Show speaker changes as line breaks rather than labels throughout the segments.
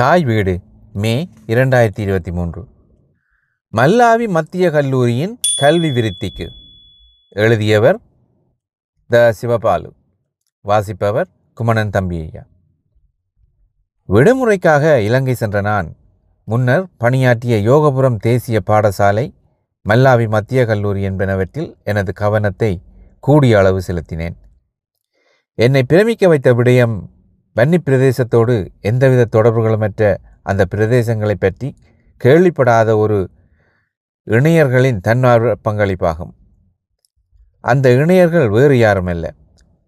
தாய் வீடு மே இரண்டாயிரத்தி இருபத்தி மூன்று. மல்லாவி மத்திய கல்லூரியின் கல்வி விருத்திக்கு எழுதியவர் த சிவபாலு வாசிப்பவர் குமணன் தம்பி ஐயா விடுமுறைக்காக இலங்கை சென்ற நான் முன்னர் பணியாற்றிய யோகபுரம் தேசிய பாடசாலை மல்லாவி மத்திய கல்லூரி என்பனவற்றில் எனது கவனத்தை கூடிய அளவு செலுத்தினேன். என்னை பிரமிக்க வைத்த விடயம் வன்னி பிரதேசத்தோடு எந்தவித தொடர்புகளுமற்ற அந்த பிரதேசங்களை பற்றி கேள்விப்படாத ஒரு இணையர்களின் தன்னார்வ பங்களிப்பாகும் அந்த இணையர்கள் வேறு யாருமல்ல.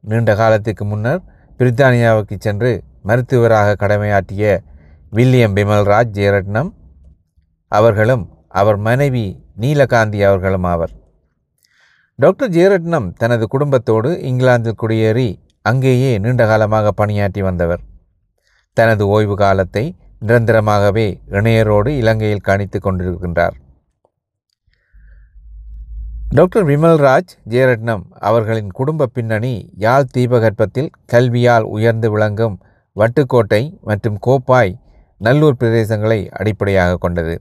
நீண்ட காலத்துக்கு முன்னர் பிரித்தானியாவுக்கு சென்று மருத்துவராக கடமையாற்றிய வில்லியம் பிமல்ராஜ் ஜெயரட்னம் அவர்களும் அவர் மனைவி நீலகாந்தி அவர்களும் ஆவர். டாக்டர் ஜெயரட்னம் தனது குடும்பத்தோடு இங்கிலாந்தில் குடியேறி அங்கேயே நீண்ட காலமாக பணியாற்றி வந்தவர். தனது ஓய்வு காலத்தை நிரந்தரமாகவே இணையரோடு இலங்கையில் கணித்து கொண்டிருக்கின்றார். டாக்டர் விமல்ராஜ் ஜெயரட்னம் அவர்களின் குடும்ப பின்னணி யாழ் தீபகற்பத்தில் கல்வியால் உயர்ந்து விளங்கும் வட்டுக்கோட்டை மற்றும் கோப்பாய் நல்லூர் பிரதேசங்களை அடிப்படையாக கொண்டது.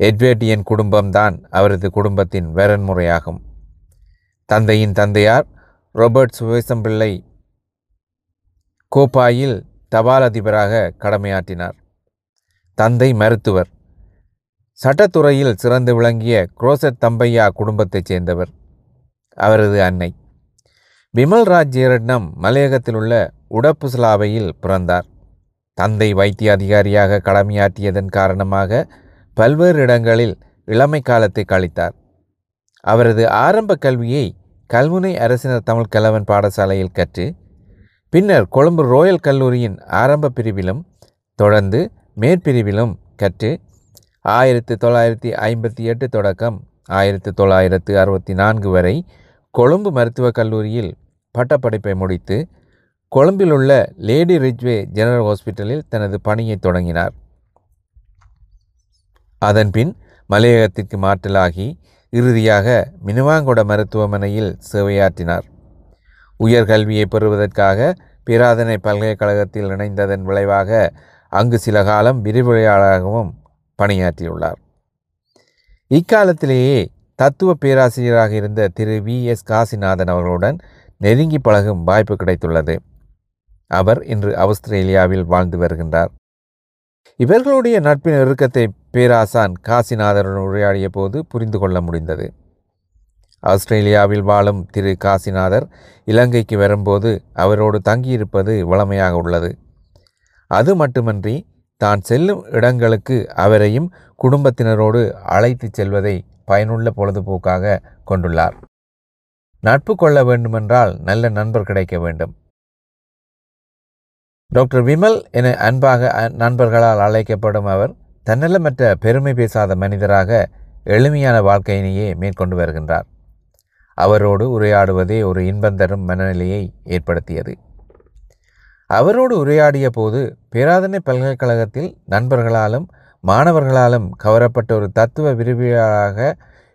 எட்வேட்டியன் குடும்பம்தான் அவரது குடும்பத்தின் வரன்முறையாகும். தந்தையின் தந்தையார் ரொபர்ட் சுவேசம்பிள்ளை கோப்பாயில் தபால் அதிபராக கடமையாற்றினார். தந்தை மருத்துவர். சட்டத்துறையில் சிறந்து விளங்கிய குரோசட் தம்பையா குடும்பத்தைச் சேர்ந்தவர். அவரது அன்னை. விமல்ராஜ் ஜெயரட்னம் மலையகத்தில் உள்ள உடப்புசலாவையில் பிறந்தார். தந்தை வைத்திய அதிகாரியாக கடமையாற்றியதன் காரணமாக பல்வேறு இடங்களில் இளமை காலத்தை கழித்தார். அவரது ஆரம்ப கல்வியை கல்முனை அரசினர் தமிழ் கலவன் பாடசாலையில் கற்று பின்னர் கொழும்பு ரோயல் கல்லூரியின் ஆரம்ப பிரிவிலும் தொடர்ந்து மேற்பிரிவிலும் கற்று ஆயிரத்தி தொள்ளாயிரத்தி ஐம்பத்தி எட்டு தொடக்கம் ஆயிரத்தி தொள்ளாயிரத்து அறுபத்தி நான்கு வரை கொழும்பு மருத்துவக் கல்லூரியில் பட்டப்படிப்பை முடித்து கொழும்பில் உள்ள லேடி ரிஜ்வே ஜெனரல் ஹாஸ்பிட்டலில் தனது பணியை தொடங்கினார். அதன்பின் மலையகத்திற்கு மாற்றலாகி இறுதியாக மினுவாங்கொட மருத்துவமனையில் சேவையாற்றினார். உயர்கல்வியை பெறுவதற்காக பேராதனை பல்கலைக்கழகத்தில் இணைந்ததன் விளைவாக அங்கு சில காலம் விரிவுரையாளராகவும் பணியாற்றியுள்ளார். இக்காலத்திலேயே தத்துவ பேராசிரியராக இருந்த திரு வி. எஸ். காசிநாதன் அவர்களுடன் நெருங்கி பழகும் வாய்ப்பு கிடைத்துள்ளது. அவர் இன்று ஆஸ்திரேலியாவில் வாழ்ந்து வருகின்றார். இவர்களுடைய நட்பின் இறுக்கத்தை பேராசான் காசிநாதருடன் உரையாடிய போது புரிந்து கொள்ள முடிந்தது. ஆஸ்திரேலியாவில் வாழும் திரு காசிநாதர் இலங்கைக்கு வரும்போது அவரோடு தங்கியிருப்பது வளமையாக உள்ளது. அது மட்டுமன்றி தான் செல்லும் இடங்களுக்கு அவரையும் குடும்பத்தினரோடு அழைத்துச் செல்வதை பயனுள்ள பொழுதுபோக்காக கொண்டுள்ளார். நட்பு கொள்ள வேண்டுமென்றால் நல்ல நண்பர் கிடைக்க வேண்டும். டாக்டர் விமல் என அன்பாக நண்பர்களால் அழைக்கப்படும் அவர் தன்னலமற்ற பெருமை பேசாத மனிதராக எளிமையான வாழ்க்கையினையே மேற்கொண்டு வருகின்றார். அவரோடு உரையாடுவதே ஒரு இன்பந்தரும் மனநிலையை ஏற்படுத்தியது. அவரோடு உரையாடிய போது பேராதனை பல்கலைக்கழகத்தில் நண்பர்களாலும் மாணவர்களாலும் கவரப்பட்ட ஒரு தத்துவ விரும்பியாளராக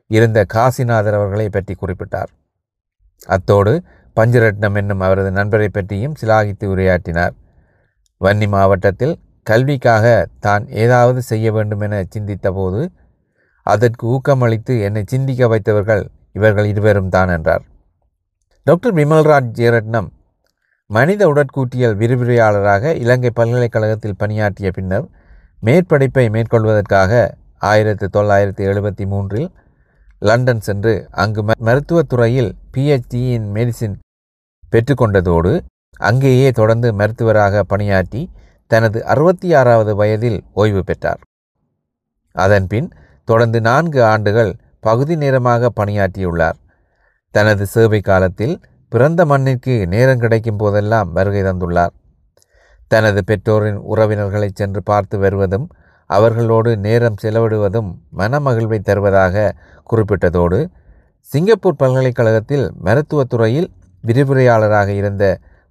இருந்த காசிநாதர் அவர்களை பற்றி குறிப்பிட்டார். அத்தோடு பஞ்சரட்னம் என்னும் அவரது நண்பரை பற்றியும் சிலாகித்து உரையாற்றினார். வன்னி மாவட்டத்தில் கல்விக்காக தான் ஏதாவது செய்ய வேண்டும் என சிந்தித்தபோது அதற்கு ஊக்கமளித்து என்னை சிந்திக்க வைத்தவர்கள் இவர்கள் இருவரும் தான் என்றார். டாக்டர் விமல்ராஜ் ஜெயரட்னம் மனித உடற்கூட்டியல் விரிவுரையாளராக இலங்கை பல்கலைக்கழகத்தில் பணியாற்றிய பின்னர் மேற்படிப்பை மேற்கொள்வதற்காக ஆயிரத்தி தொள்ளாயிரத்தி எழுபத்தி மூன்றில் லண்டன் சென்று அங்கு மருத்துவத்துறையில் பிஹெச்டி இன் மெடிசின் பெற்றுக்கொண்டதோடு அங்கேயே தொடர்ந்து மருத்துவராக பணியாற்றி தனது அறுபத்தி ஆறாவது வயதில் ஓய்வு பெற்றார். அதன்பின் தொடர்ந்து நான்கு ஆண்டுகள் பகுதி நேரமாக பணியாற்றியுள்ளார். தனது சேவை காலத்தில் பிறந்த மண்ணிற்கு நேரம் கிடைக்கும் போதெல்லாம் வருகை தந்துள்ளார். தனது பெற்றோரின் உறவினர்களை சென்று பார்த்து வருவதும் அவர்களோடு நேரம் செலவிடுவதும் மனமகிழ்வை தருவதாக குறிப்பிட்டதோடு சிங்கப்பூர் பல்கலைக்கழகத்தில் மருத்துவத்துறையில் விரிவுரையாளராக இருந்த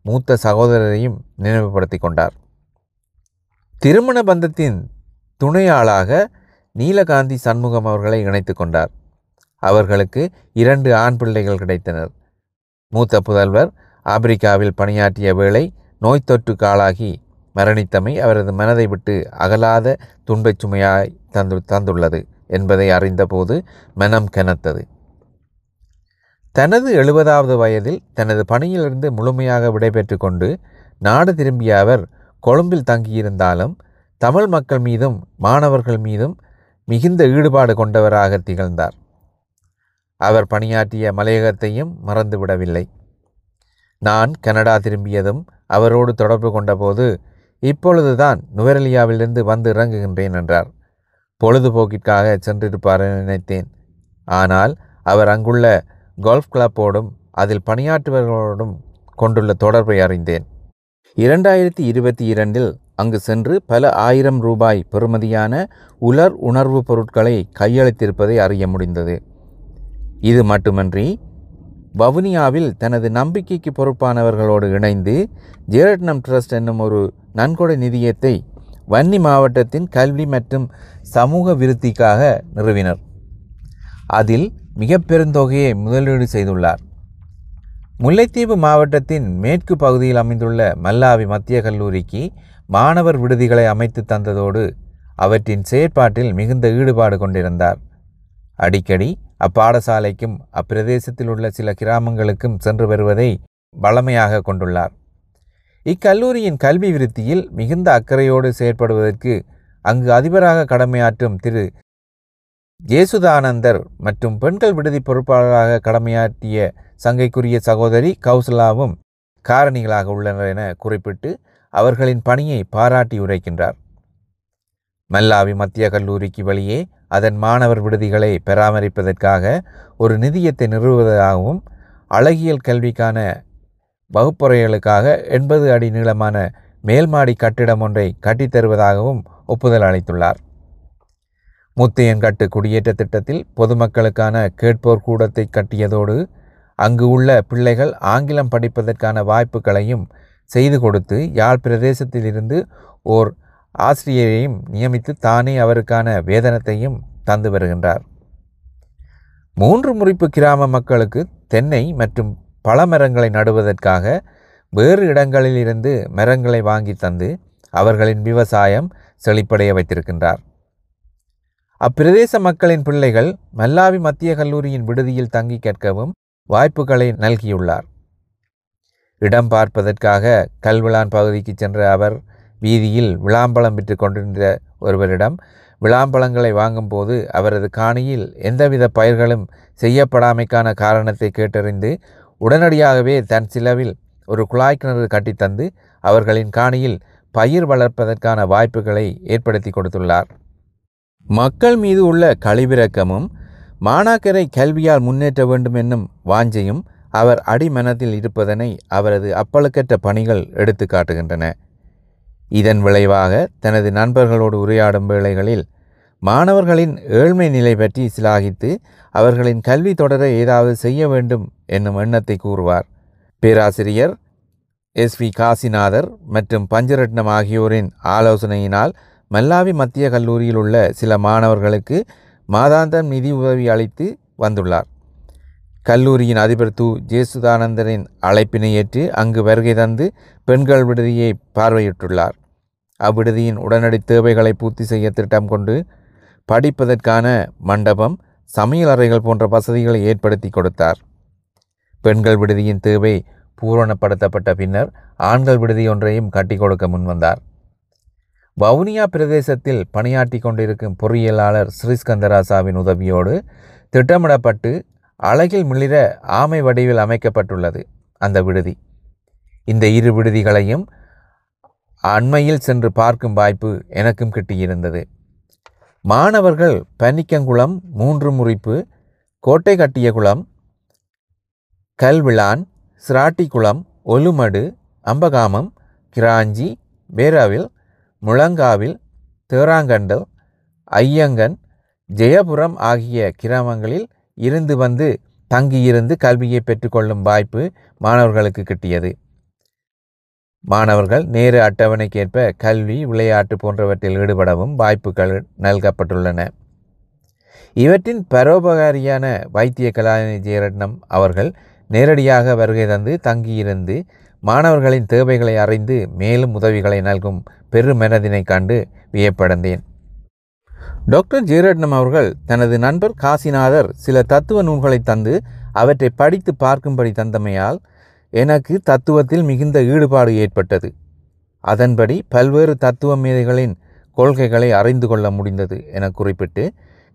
மூத்த சகோதரரையும் நினைவுபடுத்தி கொண்டார். திருமண பந்தத்தின் துணையாளாக நீலகாந்தி சண்முகம் அவர்களை இணைத்து கொண்டார். அவர்களுக்கு இரண்டு ஆண் பிள்ளைகள் கிடைத்தனர். மூத்த புதல்வர் ஆப்பிரிக்காவில் பணியாற்றிய வேளை நோய் தொற்றுக்கு ஆளாகி மரணித்தமை அவரது மனதை விட்டு அகலாத துன்பச் சுமையாய் தந்து தந்துள்ளது என்பதை அறிந்தபோது மனம் கனத்தது. தனது எழுபதாவது வயதில் தனது பணியிலிருந்து முழுமையாக விடைபெற்று கொண்டு நாடு திரும்பிய அவர் கொழும்பில் தங்கியிருந்தாலும் தமிழ் மக்கள் மீதும் மாணவர்கள் மீதும் மிகுந்த ஈடுபாடு கொண்டவராக திகழ்ந்தார். அவர் பணியாற்றிய மலையகத்தையும் மறந்துவிடவில்லை. நான் கனடா திரும்பியதும் அவரோடு தொடர்பு கொண்டபோது இப்பொழுதுதான் நுவரெலியாவிலிருந்து வந்து இறங்குகின்றேன் என்றார். பொழுதுபோக்கிற்காக சென்றிருப்பார் நினைத்தேன். ஆனால் அவர் அங்குள்ள கோல்ஃப் கிளப்போடும் அதில் பணியாற்றுபவர்களோடும் கொண்டுள்ள தொடர்பை அறிந்தேன். இரண்டாயிரத்தி இருபத்தி இரண்டில் அங்கு சென்று பல ஆயிரம் ரூபாய் பெறுமதியான உலர் உணர்வுப் பொருட்களை கையளித்திருப்பதை அறிய முடிந்தது. இது மட்டுமன்றி வவுனியாவில் தனது நம்பிக்கைக்கு பொறுப்பானவர்களோடு இணைந்து ஜேரட்னம் ட்ரஸ்ட் என்னும் ஒரு நன்கொடை நிதியத்தை வன்னி மாவட்டத்தின் கல்வி மற்றும் சமூக விருத்திக்காக நிறுவினர். அதில் மிக பெருந்தொகையை முதலீடு செய்துள்ளார். முல்லைத்தீவு மாவட்டத்தின் மேற்கு பகுதியில் அமைந்துள்ள மல்லாவி மத்திய கல்லூரிக்கு மாணவர் விடுதிகளை அமைத்து தந்ததோடு அவற்றின் செயற்பாட்டில் மிகுந்த ஈடுபாடு கொண்டிருந்தார். அடிக்கடி அப்பாடசாலைக்கும் அப்பிரதேசத்தில் உள்ள சில கிராமங்களுக்கும் சென்று வருவதை வளமையாக கொண்டுள்ளார். இக்கல்லூரியின் கல்வி விருத்தியில் மிகுந்த அக்கறையோடு செயற்படுவதற்கு அங்கு அதிபராக கடமையாற்றும் திரு. இயேசுதானந்தர் மற்றும் பெண்கள் விடுதி பொறுப்பாளராக கடமையாற்றிய சங்கைக்குரிய சகோதரி கௌசலாவும் காரணிகளாக உள்ளனர் என குறிப்பிட்டு அவர்களின் பணியை பாராட்டி உரைக்கின்றார். மல்லாவி மத்திய கல்லூரிக்கு வெளியே அதன் மாணவர் விடுதிகளை பராமரிப்பதற்காக ஒரு நிதியத்தை நிறுவுவதாகவும் அழகியல் கல்விக்கான வகுப்பறைகளுக்காக எண்பது அடி நீளமான மேல்மாடி கட்டிடம் ஒன்றை கட்டித்தருவதாகவும் ஒப்புதல் அளித்துள்ளார். முத்தையன்கட்டு குடியேற்ற திட்டத்தில் பொதுமக்களுக்கான கேட்போர் கூடத்தை கட்டியதோடு அங்கு உள்ள பிள்ளைகள் ஆங்கிலம் படிப்பதற்கான வாய்ப்புகளையும் செய்து கொடுத்து யாழ் பிரதேசத்திலிருந்து ஓர் ஆசிரியரையும் நியமித்து தானே அவருக்கான வேதனத்தையும் தந்து வருகின்றார். மூன்று முறிப்பு கிராம மக்களுக்கு தென்னை மற்றும் பல மரங்களை நடுவதற்காக வேறு இடங்களிலிருந்து மரங்களை வாங்கி தந்து அவர்களின் விவசாயம் செழிப்படைய வைத்திருக்கின்றார். அப்பிரதேச மக்களின் பிள்ளைகள் மல்லாவி மத்திய கல்லூரியின் விடுதியில் தங்கி கற்கவும் வாய்ப்புகளை நல்கியுள்ளார். இடம் பார்ப்பதற்காக கல்விழான் பகுதிக்கு சென்ற அவர் வீதியில் விளாம்பழம் விற்று கொண்டிருந்த ஒருவரிடம் விளாம்பழங்களை வாங்கும்போது அவரது காணியில் எந்தவித பயிர்களும் செய்யப்படாமைக்கான காரணத்தை கேட்டறிந்து உடனடியாகவே தன் சிலவில் ஒரு குழாய் கிணறு கட்டித்தந்து அவர்களின் காணியில் பயிர் வளர்ப்பதற்கான வாய்ப்புகளை ஏற்படுத்தி கொடுத்துள்ளார். மக்கள் மீது உள்ள கழிவிறக்கமும் மாணாக்கரை கல்வியால் முன்னேற்ற வேண்டும் என்னும் வாஞ்சையும் அவர் அடிமனத்தில் இருப்பதனை அவரது அப்பழுக்கற்ற பணிகள் எடுத்து காட்டுகின்றன. இதன் விளைவாக தனது நண்பர்களோடு உரையாடும் வேளைகளில் மாணவர்களின் ஏழ்மை நிலை பற்றி சிலாகித்து அவர்களின் கல்வி தொடர ஏதாவது செய்ய வேண்டும் என்னும் எண்ணத்தை கூறுவார். பேராசிரியர் எஸ் வி காசிநாதர் மற்றும் பஞ்சரட்னம் ஆகியோரின் ஆலோசனையினால் மல்லாவி மத்திய கல்லூரியில் உள்ள சில மாணவர்களுக்கு மாதாந்தம் நிதி உதவி அளித்து வந்துள்ளார். கல்லூரியின் அதிபர் து ஜேசுதானந்தரின் அழைப்பினை ஏற்று அங்கு வருகை தந்து பெண்கள் விடுதியை பார்வையிட்டுள்ளார். அவ்விடுதியின் உடனடி தேவைகளை பூர்த்தி செய்ய திட்டம் கொண்டு படிப்பதற்கான மண்டபம் சமையல் அறைகள் போன்ற வசதிகளை ஏற்படுத்தி கொடுத்தார். பெண்கள் விடுதியின் தேவை பூரணப்படுத்தப்பட்ட பின்னர் ஆண்கள் விடுதி ஒன்றையும் கட்டி கொடுக்க முன்வந்தார் வவுனியா பிரதேசத்தில் பணியாற்றி கொண்டிருக்கும் பொறியியலாளர் ஸ்ரீஸ்கந்தராசாவின் உதவியோடு திட்டமிடப்பட்டு அழகில் மிளிர ஆமை வடிவில் அமைக்கப்பட்டுள்ளது அந்த விடுதி. இந்த இரு விடுதிகளையும் அண்மையில் சென்று பார்க்கும் வாய்ப்பு எனக்கும் கிட்டியிருந்தது. மாணவர்கள் பனிக்கங்குளம் மூன்று முறிப்பு கோட்டை கட்டிய குளம் கல்விளான் சிராட்டிக்குளம் ஒலுமடு அம்பகாமம் கிராஞ்சி பேராவில் முழங்காவில் தேராங்கண்டல் ஐயங்கன் ஜெயபுரம் ஆகிய கிராமங்களில் இருந்து வந்து தங்கியிருந்து கல்வியை பெற்றுக்கொள்ளும் வாய்ப்பு மாணவர்களுக்கு கிட்டியது. மாணவர்கள் நேர அட்டவணைக்கேற்ப கல்வி விளையாட்டு போன்றவற்றில் ஈடுபடவும் வாய்ப்புகள் நல்கப்பட்டுள்ளன. இவற்றின் பரோபகாரியான வைத்திய கலாநிதி ஜெயரட்னம் அவர்கள் நேரடியாக வருகை தந்து தங்கியிருந்து மாணவர்களின் தேவைகளை அறிந்து மேலும் உதவிகளை நல்கும் பெருமெனதினை கண்டு வியப்படைந்தேன். டாக்டர் ஜெயரட்னம் அவர்கள் தனது நண்பர் காசிநாதர் சில தத்துவ நூல்களை தந்து அவற்றை படித்து பார்க்கும்படி தந்தமையால் எனக்கு தத்துவத்தில் மிகுந்த ஈடுபாடு ஏற்பட்டது. அதன்படி பல்வேறு தத்துவ மேதைகளின் கொள்கைகளை அறிந்து கொள்ள முடிந்தது என குறிப்பிட்டு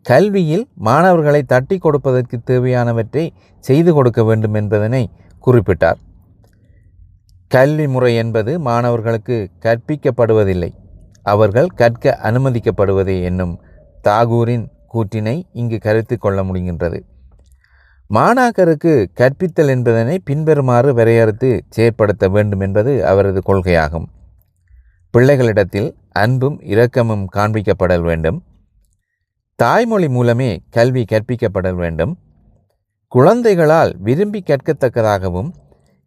கல்வியில் மாணவர்களை தட்டி கொடுப்பதற்கு தேவையானவற்றை செய்து கொடுக்க வேண்டும் என்பதனை குறிப்பிட்டார். கல்வி முறை என்பது மாணவர்களுக்கு கற்பிக்கப்படுவதில்லை. அவர்கள் கற்க அனுமதிக்கப்படுவதே என்னும் தாகூரின் கூற்றினை இங்கு கருத்து கொள்ள முடிகின்றது. மாணாக்கருக்கு கற்பித்தல் என்பதனை பின்வருமாறு வரையறுத்து செயற்படுத்த வேண்டும் என்பது அவரது கொள்கையாகும். பிள்ளைகளிடத்தில் அன்பும் இரக்கமும் காண்பிக்கப்படல் வேண்டும். தாய்மொழி மூலமே கல்வி கற்பிக்கப்படல் வேண்டும். குழந்தைகளால் விரும்பி கற்கத்தக்கதாகவும்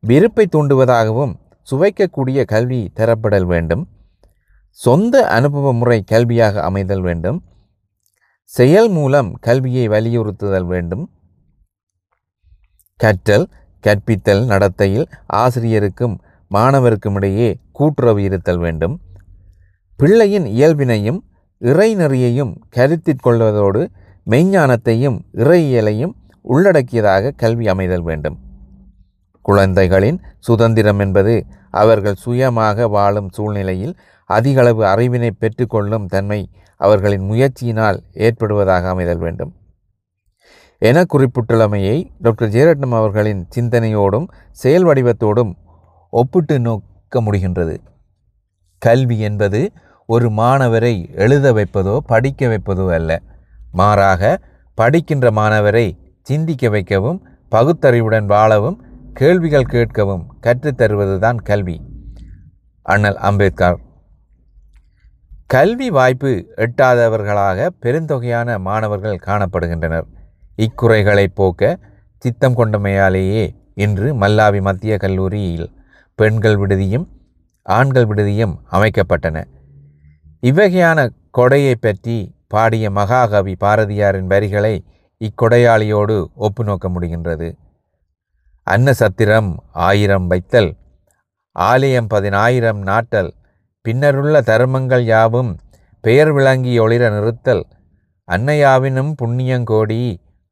விருப்பை தூண்டுவதாகவும் சுவைக்கக்கூடிய கல்வி தரப்படல் வேண்டும். சொந்த அனுபவ முறை கல்வியாக அமைதல் வேண்டும். செயல் மூலம் கல்வியை வலியுறுத்துதல் வேண்டும். கற்றல் கற்பித்தல் நடத்தையில் ஆசிரியருக்கும் மாணவருக்கும் இடையே கூட்டுறவு இருத்தல் வேண்டும். பிள்ளையின் இயல்பினையும் இறைநெறியையும் கருத்தில் கொள்வதோடு மெய்ஞானத்தையும் இறையியலையும் உள்ளடக்கியதாக கல்வி அமைதல் வேண்டும். குழந்தைகளின் சுதந்திரம் என்பது அவர்கள் சுயமாக வாழும் சூழ்நிலையில் அதிகளவு அறிவினை பெற்றுக்கொள்ளும் தன்மை அவர்களின் முயற்சியினால் ஏற்படுவதாக அமைதல் வேண்டும். என குறிப்பிட்டுள்ளமையை டாக்டர் ஜெயரட்னம் அவர்களின் சிந்தனையோடும் செயல் வடிவத்தோடும் ஒப்பிட்டு நோக்க முடிகின்றது. கல்வி என்பது ஒரு மாணவரை எழுத வைப்பதோ படிக்க வைப்பதோ அல்ல. மாறாக படிக்கின்ற மாணவரை சிந்திக்க வைக்கவும் பகுத்தறிவுடன் வாழவும் கேள்விகள் கேட்கவும் கற்றுத்தருவதுதான் கல்வி. அண்ணல் அம்பேத்கர். கல்வி வாய்ப்பு எட்டாதவர்களாக பெருந்தொகையான மாணவர்கள் காணப்படுகின்றனர். இக்குறைகளை போக்க சித்தம் கொண்டமையாலேயே இன்று மல்லாவி மத்திய கல்லூரியில் பெண்கள் விடுதியும் ஆண்கள் விடுதியும் அமைக்கப்பட்டன. இவ்வகையான கொடையை பற்றி பாடிய மகாகவி பாரதியாரின் வரிகளை இக்கொடையாளியோடு ஒப்பு நோக்க முடிகின்றது. அன்னசத்திரம் ஆயிரம் வைத்தல் ஆலயம் பதினாயிரம் நாட்டல் பின்னருள்ள தர்மங்கள் யாவும் பெயர் விளங்கி ஒளிர நிறுத்தல் அன்னையாவினும் புண்ணியங்கோடி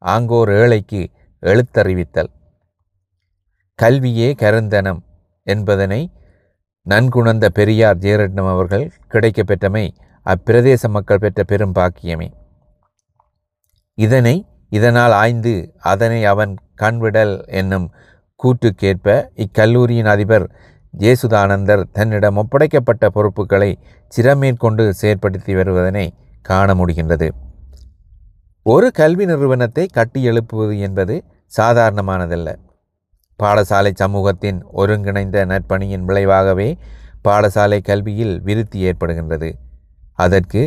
ஆங்கோர் ஏழைக்கு எழுத்தறிவித்தல். கல்வியே கருந்தனம் என்பதனை நன்குணர்ந்த பெரியார் ஜெயரட்னம் அவர்கள் கிடைக்கப்பெற்றமை அப்பிரதேச மக்கள் பெற்ற பெரும் பாக்கியமே. இதனை இதனால் ஆய்ந்து அதனை அவன் கண்விடல் என்னும் கூற்றுக்கேற்ப இக்கல்லூரியின் அதிபர் ஜேசுதானந்தர் தன்னிடம் ஒப்படைக்கப்பட்ட பொறுப்புகளை சிறமேற்கொண்டு செயற்படுத்தி வருவதனை காண முடிகின்றது. ஒரு கல்வி நிறுவனத்தை கட்டி எழுப்புவது என்பது சாதாரணமானதல்ல. பாடசாலை சமூகத்தின் ஒருங்கிணைந்த நற்பணியின் விளைவாகவே பாடசாலை கல்வியில் விருத்தி ஏற்படுகின்றது. அதற்கு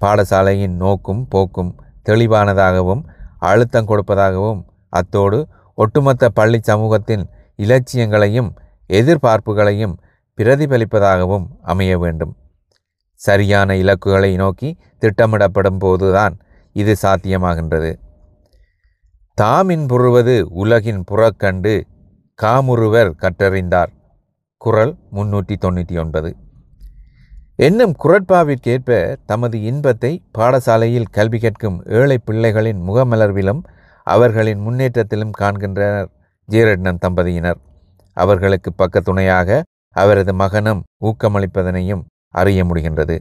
பாடசாலையின் நோக்கும் போக்கும் தெளிவானதாகவும் அழுத்தம் கொடுப்பதாகவும் அத்தோடு ஒட்டுமொத்த பள்ளி சமூகத்தின் இலட்சியங்களையும் எதிர்பார்ப்புகளையும் பிரதிபலிப்பதாகவும் அமைய வேண்டும். சரியான இலக்குகளை நோக்கி திட்டமிடப்படும் போதுதான் இது சாத்தியமாகின்றது. தாமின் புறுவது உலகின் புறக்கண்டு காமுருவர் கற்றறிந்தார். குரல் முன்னூற்றி தொண்ணூற்றி ஒன்பது. என்னும் குரட்பாவிற்கேற்ப தமது இன்பத்தை பாடசாலையில் கல்வி கற்கும் ஏழை பிள்ளைகளின் முகமலர்விலும் அவர்களின் முன்னேற்றத்திலும் காண்கின்றனர் ஜீரட்னன் தம்பதியினர். அவர்களுக்கு பக்கத்துணையாக அவரது மகனும் ஊக்கமளிப்பதனையும் அறிய முடிகின்றது.